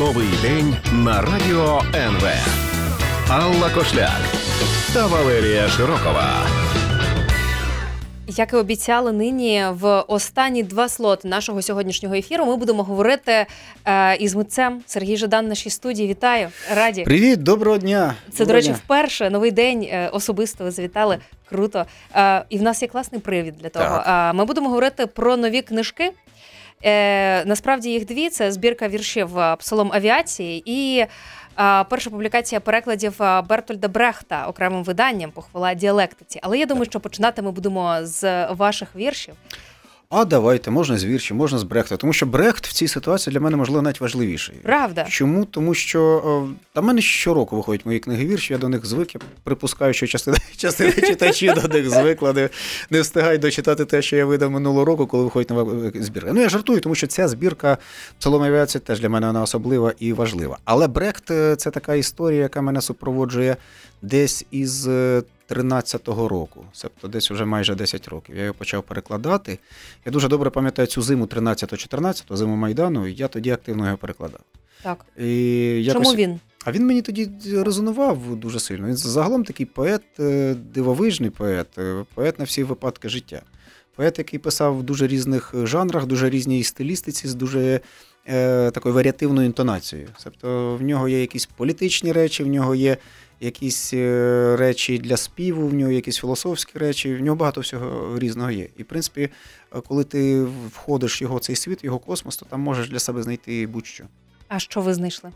Новий день на радіо НВ. Алла Кошляк та Валерія Широкова. Як і обіцяли нині в останні два слоти нашого сьогоднішнього ефіру, ми будемо говорити е, із митцем Сергій Жадан в нашій студії. Вітаю, раді. Привіт, доброго дня. Це, доброго до речі, дня. вперше новий день е, особисто ви завітали. Круто. Е, і в нас є класний привід для того. Так. Е, ми будемо говорити про нові книжки. Е, насправді їх дві: це збірка віршів е, Псалом авіації і е, перша публікація перекладів е, Бертольда Брехта окремим виданням похвала діалектиці. Але я думаю, що починати ми будемо з ваших віршів. А давайте, можна з вірші, можна з Брехта. Тому що Брехт в цій ситуації для мене, можливо, навіть важливіший. Правда? Чому? Тому що е, та мене щороку виходять мої книги віршів, я до них звик. Я припускаю, що частина, частина читачів до них звикла, не, не встигають дочитати те, що я видав минулого року, коли виходить нова е, збірка. Ну я жартую, тому що ця збірка «Псалом авіації» теж для мене вона особлива і важлива. Але Брехт е, це така історія, яка мене супроводжує десь із. е, 13-го року, тобто десь вже майже 10 років. Я його почав перекладати. Я дуже добре пам'ятаю цю зиму 13-14, зиму Майдану, і я тоді активно його перекладав. Так. І якось... Чому він? А він мені тоді резонував дуже сильно. Він загалом такий поет, е, дивовижний поет, е, поет на всі випадки життя. Поет, який писав в дуже різних жанрах, дуже різній стилістиці, з дуже е, такою варіативною інтонацією. Тобто в нього є якісь політичні речі, в нього є якісь е, речі для співу, в нього є якісь філософські речі, в нього багато всього різного є. І, в принципі, е, коли ти входиш в його цей світ, його космос, то там можеш для себе знайти будь-що. А що ви знайшли?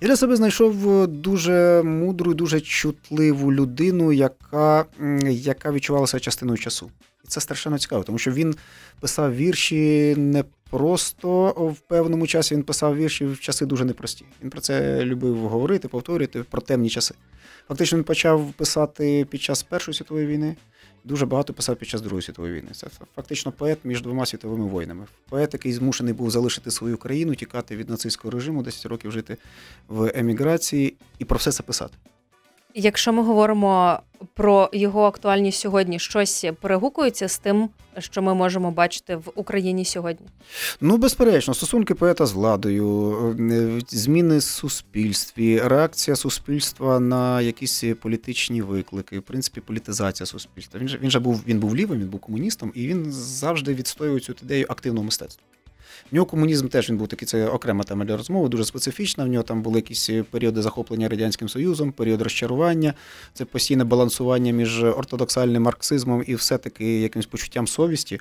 Я для себе знайшов дуже мудру, дуже чутливу людину, яка, яка відчувалася частиною часу. Це страшенно цікаво, тому що він писав вірші не просто в певному часі, він писав вірші в часи дуже непрості. Він про це любив говорити, повторювати про темні часи. Фактично, він почав писати під час Першої світової війни, дуже багато писав під час Другої світової війни. Це фактично поет між двома світовими воїнами. Поет, який змушений був залишити свою країну, тікати від нацистського режиму, 10 років жити в еміграції і про все це писати. Якщо ми говоримо про його актуальність сьогодні, щось перегукується з тим, що ми можемо бачити в Україні сьогодні. Ну, безперечно, стосунки поета з владою, е, зміни в суспільстві, реакція суспільства на якісь політичні виклики, в принципі, політизація суспільства. Він же він же був він був лівим, він був комуністом, і він завжди відстоював цю ідею активного мистецтва. Нього комунізм теж він був такий, це окрема тема для розмови, дуже специфічна. В нього там були якісь періоди захоплення радянським союзом, період розчарування, це постійне балансування між ортодоксальним марксизмом і все-таки якимось почуттям совісті,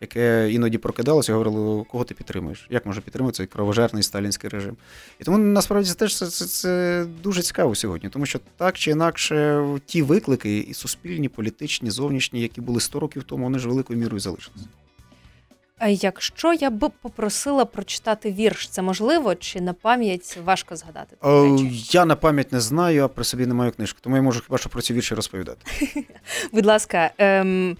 яке іноді прокидалося і говорило, кого ти підтримуєш, як може підтримати цей кровожерний сталінський режим. І тому насправді це теж це, це, це дуже цікаво сьогодні, тому що так чи інакше ті виклики, і суспільні, політичні, зовнішні, які були 100 років тому, вони ж великою мірою залишилися. А якщо я б попросила прочитати вірш, це можливо чи на пам'ять важко згадати? О, я на пам'ять не знаю, а при собі не маю книжку, тому я можу хіба що про ці вірші розповідати. Будь ласка, ем,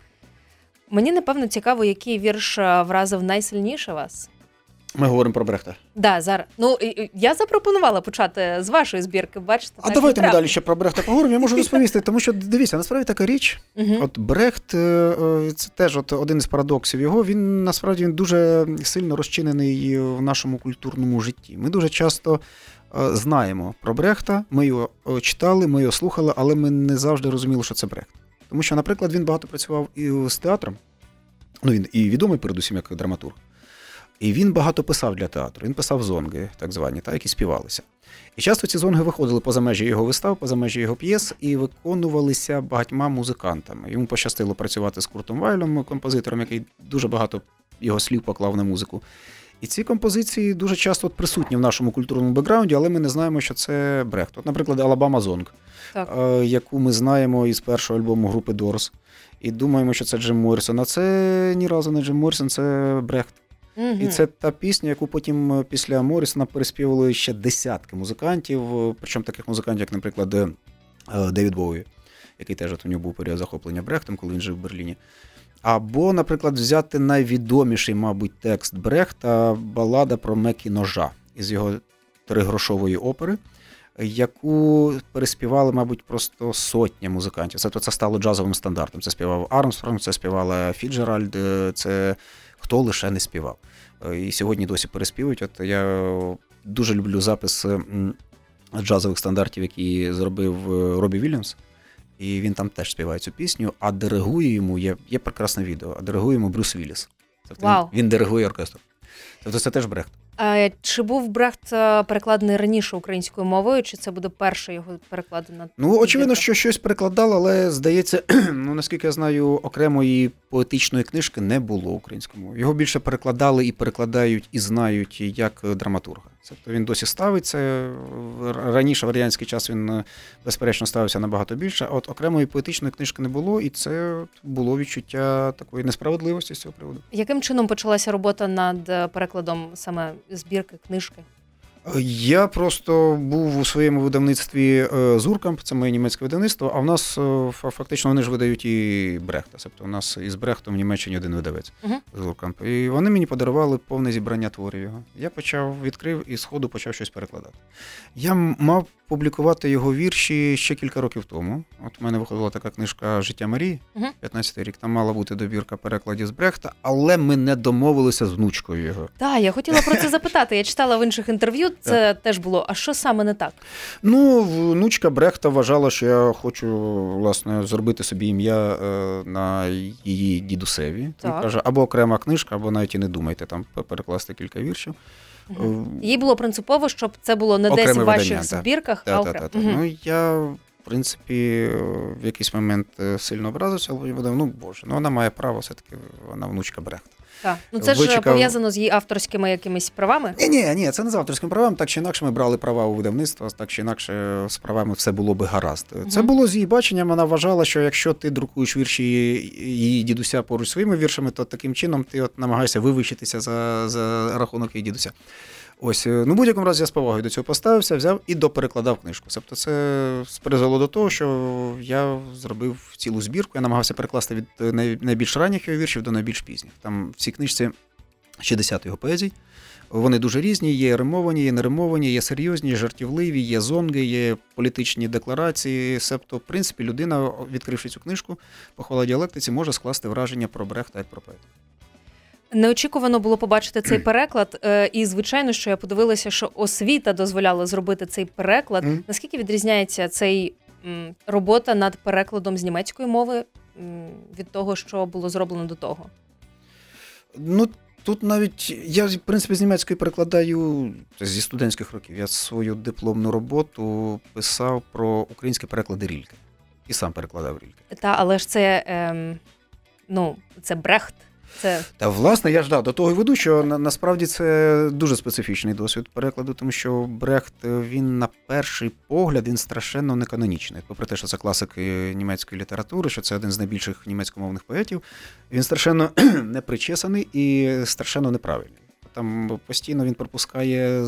мені напевно цікаво, який вірш е, вразив найсильніше вас. Ми говоримо про Брехта. Да, зараз. Ну я запропонувала почати з вашої збірки. Бачите, А давайте ми далі ще про Брехта поговоримо. Я можу розповісти, тому що дивіться, насправді така річ. Угу. От Брехт, е, е, це теж от один із парадоксів його. Він насправді він дуже сильно розчинений в нашому культурному житті. Ми дуже часто е, знаємо про Брехта, ми його читали, ми його слухали, але ми не завжди розуміли, що це Брехт. Тому що, наприклад, він багато працював і з театром. Ну, він і відомий, передусім, як драматург. І він багато писав для театру. Він писав зонги, так звані, та, які співалися. І часто ці зонги виходили поза межі його вистав, поза межі його п'єс і виконувалися багатьма музикантами. Йому пощастило працювати з Куртом Вайлем, композитором, який дуже багато його слів поклав на музику. І ці композиції дуже часто от присутні в нашому культурному бекграунді, але ми не знаємо, що це Брехт. От, наприклад, Alabama Song, е, яку ми знаємо із першого альбому групи Doors. І думаємо, що це Джим Моррісон. А це ні разу не Джим Моррісон, це Брехт. Угу. І це та пісня, яку потім е, після Моррісона переспівали ще десятки музикантів, е, причому таких музикантів, як, наприклад, е, Девід Боуї, який теж от у нього був період захоплення Брехтом, коли він жив в Берліні. Або, наприклад, взяти найвідоміший, мабуть, текст Брехта балада про Мекі ножа із його тригрошової опери, яку переспівали, мабуть, просто сотня музикантів. Це, це стало джазовим стандартом. Це співав Армстронг, це співала Фіджеральд, це хто лише не співав. Е, І сьогодні досі переспівують. От я дуже люблю запис джазових стандартів, які зробив е, Робі Вільямс. І він там теж співає цю пісню, а диригує йому, є, є прекрасне відео, а диригує йому Брюс Вілліс. Тобто Вау. він, він диригує оркестр. Тобто це теж Брехт. Чи був Брехт перекладений раніше українською мовою, чи це буде перше його перекладена? Ну, очевидно, що щось перекладали, але здається, ну наскільки я знаю, окремої поетичної книжки не було українською мовою. Його більше перекладали і перекладають, і знають як драматурга. Тобто він досі ставиться. Раніше, в радянський час, він е, безперечно ставився набагато більше. А от окремої поетичної книжки не було, і це було відчуття такої несправедливості з цього приводу. Яким чином почалася робота над е, перекладом саме збірки, книжки? Я просто був у своєму видавництві е, Зуркамп, це моє німецьке видавництво, а в нас е, фактично вони ж видають і Брехта. Тобто у нас із Брехтом в Німеччині один видавець Мгм. Зуркамп. І вони мені подарували повне зібрання творів його. Я почав відкрив і з ходу почав щось перекладати. Я мав публікувати його вірші ще кілька років тому. От у мене виходила така книжка Життя Марії, Мгм. 15 рік. Там мала бути добірка перекладів з Брехта, але ми не домовилися з внучкою його. Так, я хотіла про це запитати. Я читала в інших інтерв'ю, це теж було. А що саме не так? Ну, внучка Брехта вважала, що я хочу власне зробити собі ім'я е, на її дідусеві. Так. каже, або окрема книжка, або навіть і не думайте там перекласти кілька віршів. Е, Їй було принципово, щоб це було не Окреме десь в ваших видання, так. збірках, а Та, та, окремо. та, та. Мгм. Ну я в принципі в якийсь момент е, сильно образився, але подумав, ну боже, ну вона має право, все-таки вона внучка Брехта. Так. Ну це ж пов'язано з її авторськими якимись правами. Ні, ні, ні, це не з авторським правами. Так чи інакше ми брали права у видавництва, так чи інакше з правами все було би гаразд. Це було з її баченням. Вона вважала, що якщо ти друкуєш вірші її дідуся поруч своїми віршами, то таким чином ти от намагаєшся вивищитися за, за рахунок її дідуся. Ось, е, ну будь-якому разі я з повагою до цього поставився, взяв і доперекладав книжку. Тобто це призвело до того, що я зробив цілу збірку. Я намагався перекласти від е, найбільш ранніх його віршів до найбільш пізніх. Там в цій книжці 60 його поезій. Вони дуже різні, є римовані, є неримовані, є серйозні, жартівливі, є зонги, є політичні декларації. Себто, в принципі, людина, відкривши цю книжку, похвала діалектиці, може скласти враження про Брехта як про поета. Неочікувано було побачити цей переклад. е, І звичайно, що я подивилася, що освіта дозволяла зробити цей переклад. Наскільки відрізняється цей робота над перекладом з німецької мови від того, що було зроблено до того? Ну, тут навіть я, в принципі, з німецької перекладаю зі студентських років. Я свою дипломну роботу писав про українські переклади Рільки. І сам перекладав Рільки. Та, але ж це, ем, ну, це Брехт. Це Та власне я ж да, до того й веду, що на, насправді це дуже специфічний досвід перекладу, тому що Брехт він на перший погляд він страшенно неканонічний. Попри те, що це класик німецької літератури, що це один з найбільших німецькомовних поетів, він страшенно непричесаний і страшенно неправильний. Там постійно він пропускає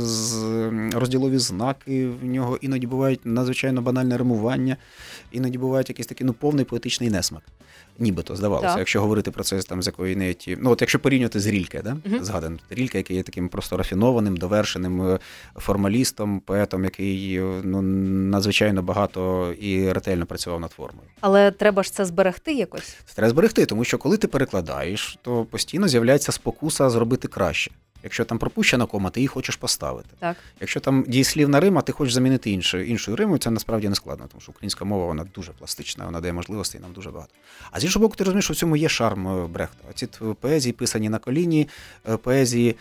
розділові знаки, в нього іноді бувають надзвичайно банальне римування, іноді бувають якийсь такий ну повний поетичний несмак. Нібито здавалося, Так. якщо говорити про це там з якої неті. Ну от якщо порівнювати з Рільке, да? Мгм. згаданим Рільке, який є таким просто рафінованим, довершеним е, формалістом, поетом, який е, ну надзвичайно багато і ретельно працював над формою. але треба ж це зберегти якось. Це треба зберегти, тому що коли ти перекладаєш, то постійно з'являється спокуса зробити краще. Якщо там пропущена кома, ти її хочеш поставити. Так. Якщо там дієслівна рима, ти хочеш замінити іншу, іншою римою, це насправді не складно, тому що українська мова вона дуже пластична, вона дає можливостей нам дуже багато. А з іншого боку, ти розумієш, що в цьому є шарм е, Брехта. Ці поезії писані на коліні, е, поезії е,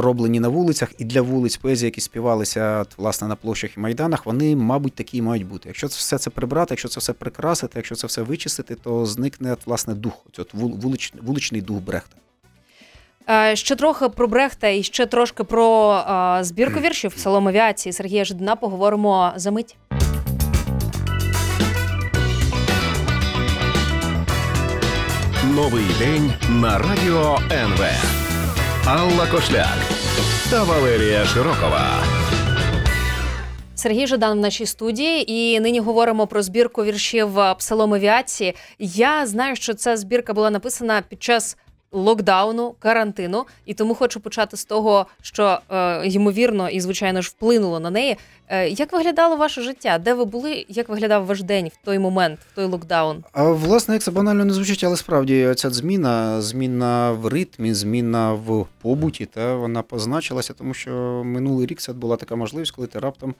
роблені на вулицях, і для вулиць поезії, які співалися власне на площах і майданах, вони, мабуть, такі мають бути. Якщо це все це прибрати, якщо це все прикрасити, якщо це все вичистити, то зникне власне дух, от, вулич, вуличний дух Брехта. Ще трохи про Брехта і ще трошки про збірку віршів Псалом авіації Сергія Жидина поговоримо за мить. Новий день на радіо НВ. Алла Кошляк та Валерія Широкова. Сергій Жадан в нашій студії, і нині говоримо про збірку віршів Псалом авіації. Я знаю, що ця збірка була написана під час локдауну, карантину, і тому хочу почати з того, що е, ймовірно і звичайно ж вплинуло на неї. Е, як виглядало ваше життя? Де ви були? Як виглядав ваш день в той момент, в той локдаун? А власне, як це банально не звучить, але справді ця зміна, зміна в ритмі, зміна в побуті, та вона позначилася, тому що минулий рік це була така можливість, коли ти раптом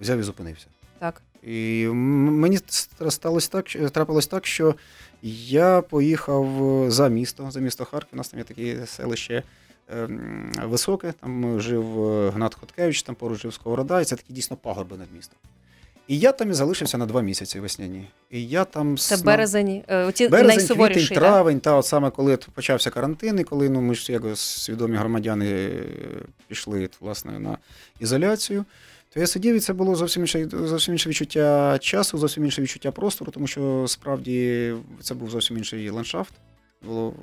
взяв і зупинився. Так. І мені сталося так, трапилось так, що я поїхав за місто, за місто Харків. У нас там є таке селище ем, високе. Там жив е, Гнат Хоткевич, там поруч жив Сковорода, і це такі дійсно пагорби над містом. І я там і залишився на два місяці весняні. І я там Це сна- березень, е, Березень, квітень, да? травень, та от саме коли почався карантин, і коли ну, ми ж як свідомі громадяни е, пішли власне на ізоляцію, то я сидів, і це було зовсім інше, зовсім інше відчуття часу, зовсім інше відчуття простору, тому що справді це був зовсім інший ландшафт. Було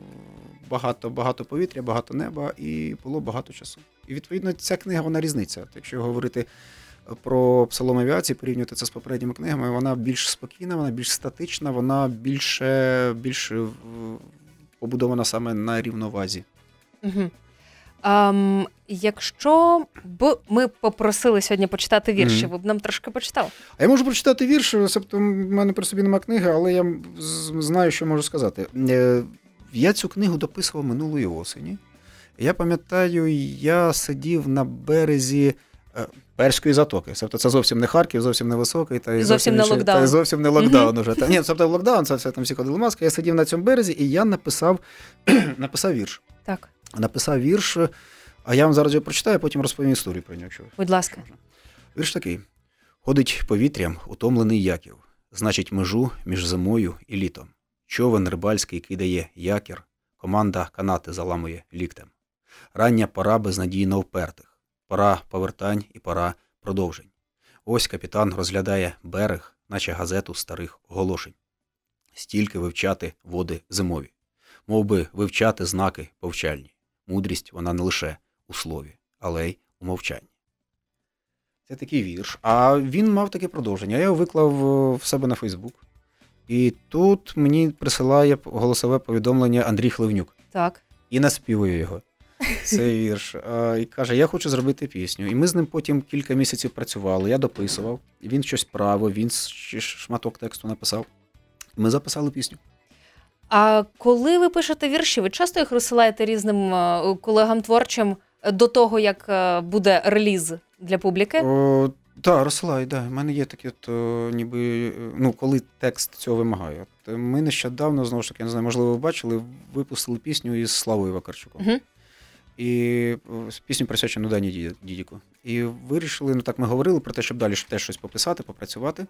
багато, багато повітря, багато неба і було багато часу. І відповідно ця книга вона різниця. Якщо говорити про псалом авіації, порівнювати це з попередніми книгами, вона більш спокійна, вона більш статична, вона більше, більш е, побудована саме на рівновазі. Угу. Um, якщо б ми попросили сьогодні почитати вірші, Мгм. ви б нам трошки почитав. А я можу прочитати вірш, тобто в мене при собі немає книги, але я знаю, що можу сказати. Е, Я цю книгу дописував минулої осені. Я пам'ятаю, я сидів на березі е, Перської затоки. Тобто це зовсім не Харків, зовсім не високий, та й Зовсім не інше- локдаун. Та й зовсім не локдаун уже. Та, ні, тобто локдаун, це все там всі ходили маски. Я сидів на цьому березі і я написав, написав вірш. Так, Написав вірш, а я вам зараз його прочитаю, а потім розповім історію про нього. будь ласка. Вірш такий: ходить повітрям, утомлений Яків, значить, межу між зимою і літом. Човен рибальський кидає якір, команда канати заламує ліктем. Рання пора безнадійно впертих, пора повертань і пора продовжень. Ось капітан розглядає берег, наче газету старих оголошень. Стільки вивчати води зимові, мов би вивчати знаки повчальні. Мудрість вона не лише у слові, але й у мовчанні. Це такий вірш. А він мав таке продовження. Я його виклав е, в себе на Фейсбук. І тут мені присилає голосове повідомлення Андрій Хливнюк. Так. І наспівує його. Цей вірш. І каже: Я хочу зробити пісню. І ми з ним потім кілька місяців працювали. Я дописував, він щось правив, він ще шматок тексту написав. Ми записали пісню. А коли ви пишете вірші, ви часто їх розсилаєте різним е, колегам творчим до того, як е, буде реліз для публіки? О, так, розсилай, да. У мене є такі, от, ніби, ну, коли текст цього вимагає. Е, ми нещодавно, знову ж таки, я не знаю, можливо, ви бачили, випустили пісню із Славою Вакарчуком. Мгм. І пісню присвячену Дані Ді- Дідіку. І вирішили, ну так ми говорили про те, щоб далі теж щось пописати, попрацювати.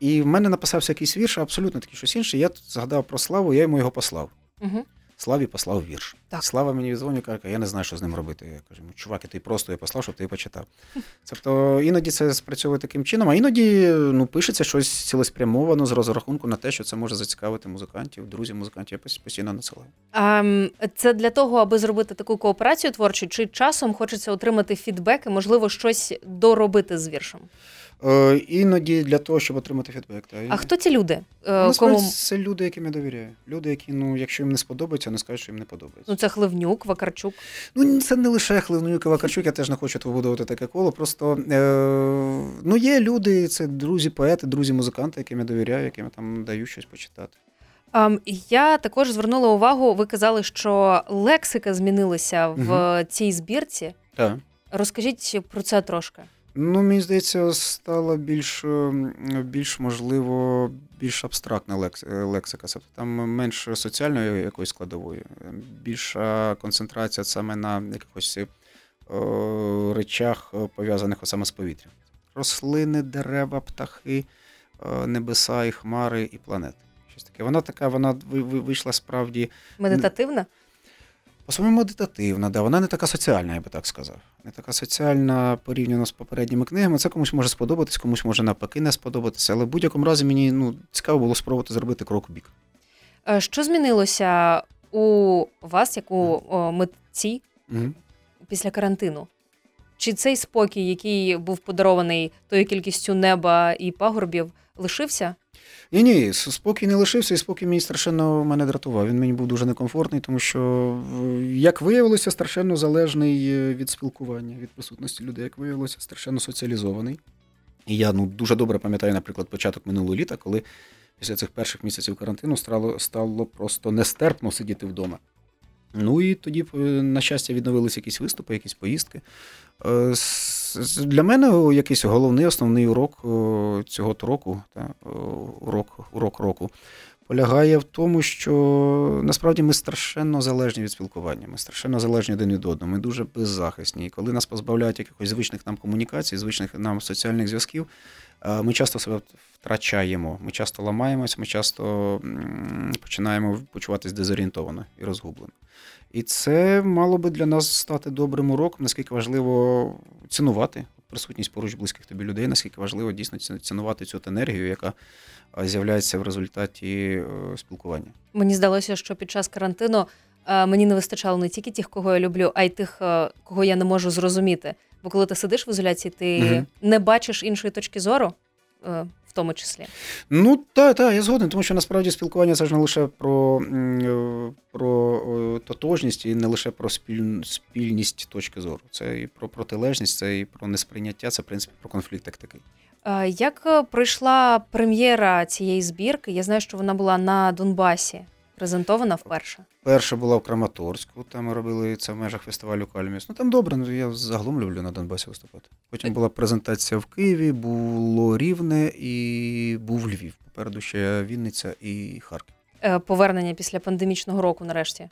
І в мене написався якийсь вірш, абсолютно такий щось інше. Я тут згадав про Славу, я йому його послав. Угу. Славі послав вірш. Так. Слава мені дзвонить, каже, я не знаю, що з ним робити. Я кажу, «Ну, чувак, я тобі просто я послав, щоб ти почитав. Тобто іноді це спрацьовує таким чином, а іноді ну, пишеться щось цілеспрямовано з розрахунку на те, що це може зацікавити музикантів, друзів музикантів. Я постійно надсилаю. А, це для того, аби зробити таку кооперацію творчу, чи часом хочеться отримати фідбек і, можливо, щось доробити з віршем? Е, іноді для того, щоб отримати фідбек. Та, А хто ці люди? Е, Насправді Кому це люди, яким я довіряю. Люди, які, ну, якщо їм не сподобається, не скажуть, що їм не подобається. ну це Хливнюк, Вакарчук. Ну, це не лише Хливнюк і Вакарчук, я теж не хочу вибудовувати таке коло. Просто е, ну, є люди, це друзі поети, друзі музиканти, яким я довіряю, яким я там даю щось почитати. Um, я також звернула увагу. Ви казали, що лексика змінилася в Мгм. цій збірці. Так. Розкажіть про це трошки. Ну, мені здається, стала більш, е, більш можливо, більш абстрактна е, лексика. Тобто там менш соціальної якоїсь складової, більша концентрація саме на якихось е, речах, пов'язаних саме з повітрям. Рослини, дерева, птахи, небеса, і хмари, і планети. Щось таке. Вона така, вона ви- ви- вийшла справді Медитативна? По-своєму медитативна, да, вона не така соціальна, я би так сказав. Не така соціальна порівняно з попередніми книгами. Це комусь може сподобатись, комусь може навпаки не сподобатися. Але в будь-якому разі мені ну, цікаво було спробувати зробити крок у бік. Е, Що змінилося у вас, як у митці, Угу. після карантину? Чи цей спокій, який був подарований тою кількістю неба і пагорбів, лишився? Ні, ні, спокій не лишився, і спокій мені страшенно мене дратував. Він мені був дуже некомфортний, тому що, як виявилося, страшенно залежний е, від спілкування, від присутності людей, як виявилося, страшенно соціалізований. І я ну, дуже добре пам'ятаю, наприклад, початок минулого літа, коли після цих перших місяців карантину стало, стало просто нестерпно сидіти вдома. Ну і тоді, е, на щастя, відновилися якісь виступи, якісь поїздки. Для мене якийсь головний основний урок цього року, та, урок, урок року, полягає в тому, що насправді ми страшенно залежні від спілкування, ми страшенно залежні один від одного, ми дуже беззахисні. І коли нас позбавляють якихось звичних нам комунікацій, звичних нам соціальних зв'язків, ми часто себе втрачаємо, ми часто ламаємось, ми часто починаємо почуватись дезорієнтовано і розгублено. І це мало би для нас стати добрим уроком, наскільки важливо цінувати присутність поруч близьких тобі людей, наскільки важливо дійсно ці- цінувати цю енергію, яка з'являється в результаті е, спілкування. Мені здалося, що під час карантину е, мені не вистачало не тільки тих, кого я люблю, а й тих, е, кого я не можу зрозуміти. Бо коли ти сидиш в ізоляції, ти Мгм. не бачиш іншої точки зору, е, в тому числі. Ну так, так, я згоден, тому що насправді спілкування це ж не лише про, е, про е, тотожність і не лише про спіль, спільність точки зору. Це і про протилежність, це і про несприйняття, це в принципі про конфлікт як такий. Як пройшла прем'єра цієї збірки? Я знаю, що вона була на Донбасі, презентована вперше. Перша була в Краматорську, там ми робили це в межах фестивалю Кальміс. Ну там добре, ну я загалом люблю на Донбасі виступати. Потім була презентація в Києві, було Рівне і був Львів. Попереду ще Вінниця і Харків. Е, Повернення після пандемічного року, нарешті.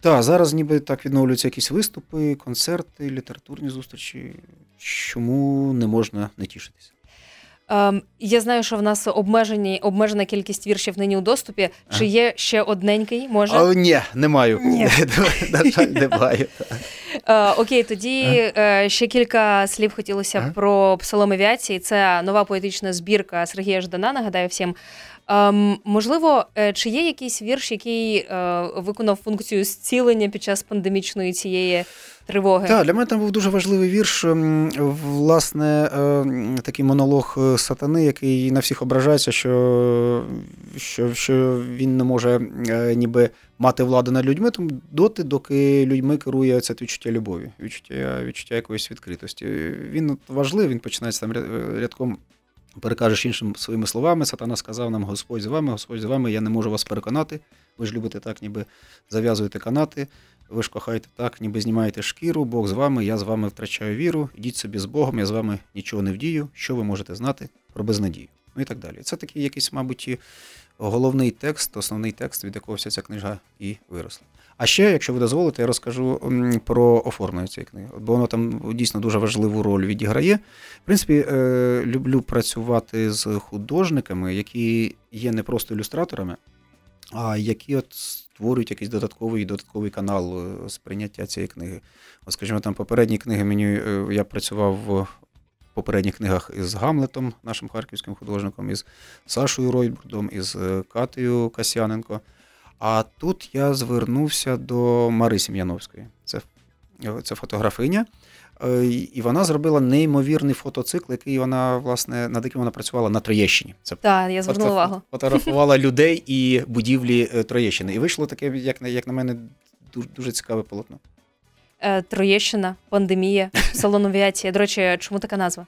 Так, зараз ніби так відновлюються якісь виступи, концерти, літературні зустрічі. Чому не можна не тішитися? Ем, я знаю, що в нас обмежені, обмежена кількість віршів нині у доступі. Чи є ще одненький? Може? О, ні, не маю. Ні. На жаль, не маю. Е, окей, тоді е, ще кілька слів хотілося про псалом авіації. Це нова поетична збірка Сергія Ждана. Нагадаю всім. Ем, можливо, е, чи є якийсь вірш, який е, виконав функцію зцілення під час пандемічної цієї тривоги? Так, для мене там був дуже важливий вірш. ем, Власне, е, такий монолог е, сатани, який на всіх ображається, що, що, що він не може е, ніби мати владу над людьми, тому доти, доки людьми керує це відчуття любові, відчуття, відчуття якоїсь відкритості. Він важливий, він починається там ря- рядком. Перекажеш іншим своїми словами, сатана сказав нам: Господь з вами, Господь з вами, я не можу вас переконати. Ви ж любите так, ніби зав'язуєте канати. Ви ж кохаєте так, ніби знімаєте шкіру, Бог з вами, я з вами втрачаю віру, ідіть собі з Богом, я з вами нічого не вдію, що ви можете знати про безнадію. Ну і так далі. Це такі якісь, мабуть, головний текст, основний текст, від якого вся ця книга і виросла. А ще, якщо ви дозволите, я розкажу про оформлення цієї книги, бо воно там дійсно дуже важливу роль відіграє. В принципі, е, люблю працювати з художниками, які є не просто ілюстраторами, а які от створюють якийсь додатковий додатковий канал е, сприйняття цієї книги. От, скажімо, там попередні книги мені е, я працював попередніх книгах із Гамлетом, нашим харківським художником, із Сашою Ройбурдом, із е, Катею Касяненко. А тут я звернувся до Мари Сім'яновської. Це, е, це фотографиня. Е, І вона зробила неймовірний фотоцикл, який вона, власне, над яким вона працювала на Троєщині. Це Так, я звернула Фото- увагу. Фотографувала людей і будівлі Троєщини. І вийшло таке, як на, як на мене, дуже, дуже цікаве полотно. Е, Троєщина, пандемія, салон авіація. До речі, чому така назва?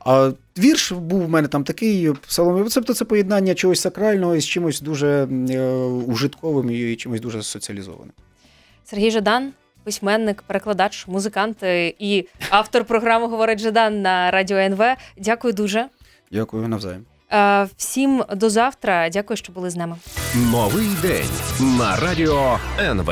А вірш був у мене там такий псалом. Тобто це поєднання чогось сакрального із чимось дуже е, ужитковим і чимось дуже соціалізованим. Сергій Жадан, письменник, перекладач, музикант е, і автор програми Говорить Жадан на радіо НВ. Дякую дуже. Дякую навзаєм. Е, Всім до завтра. Дякую, що були з нами. Новий день на радіо НВ.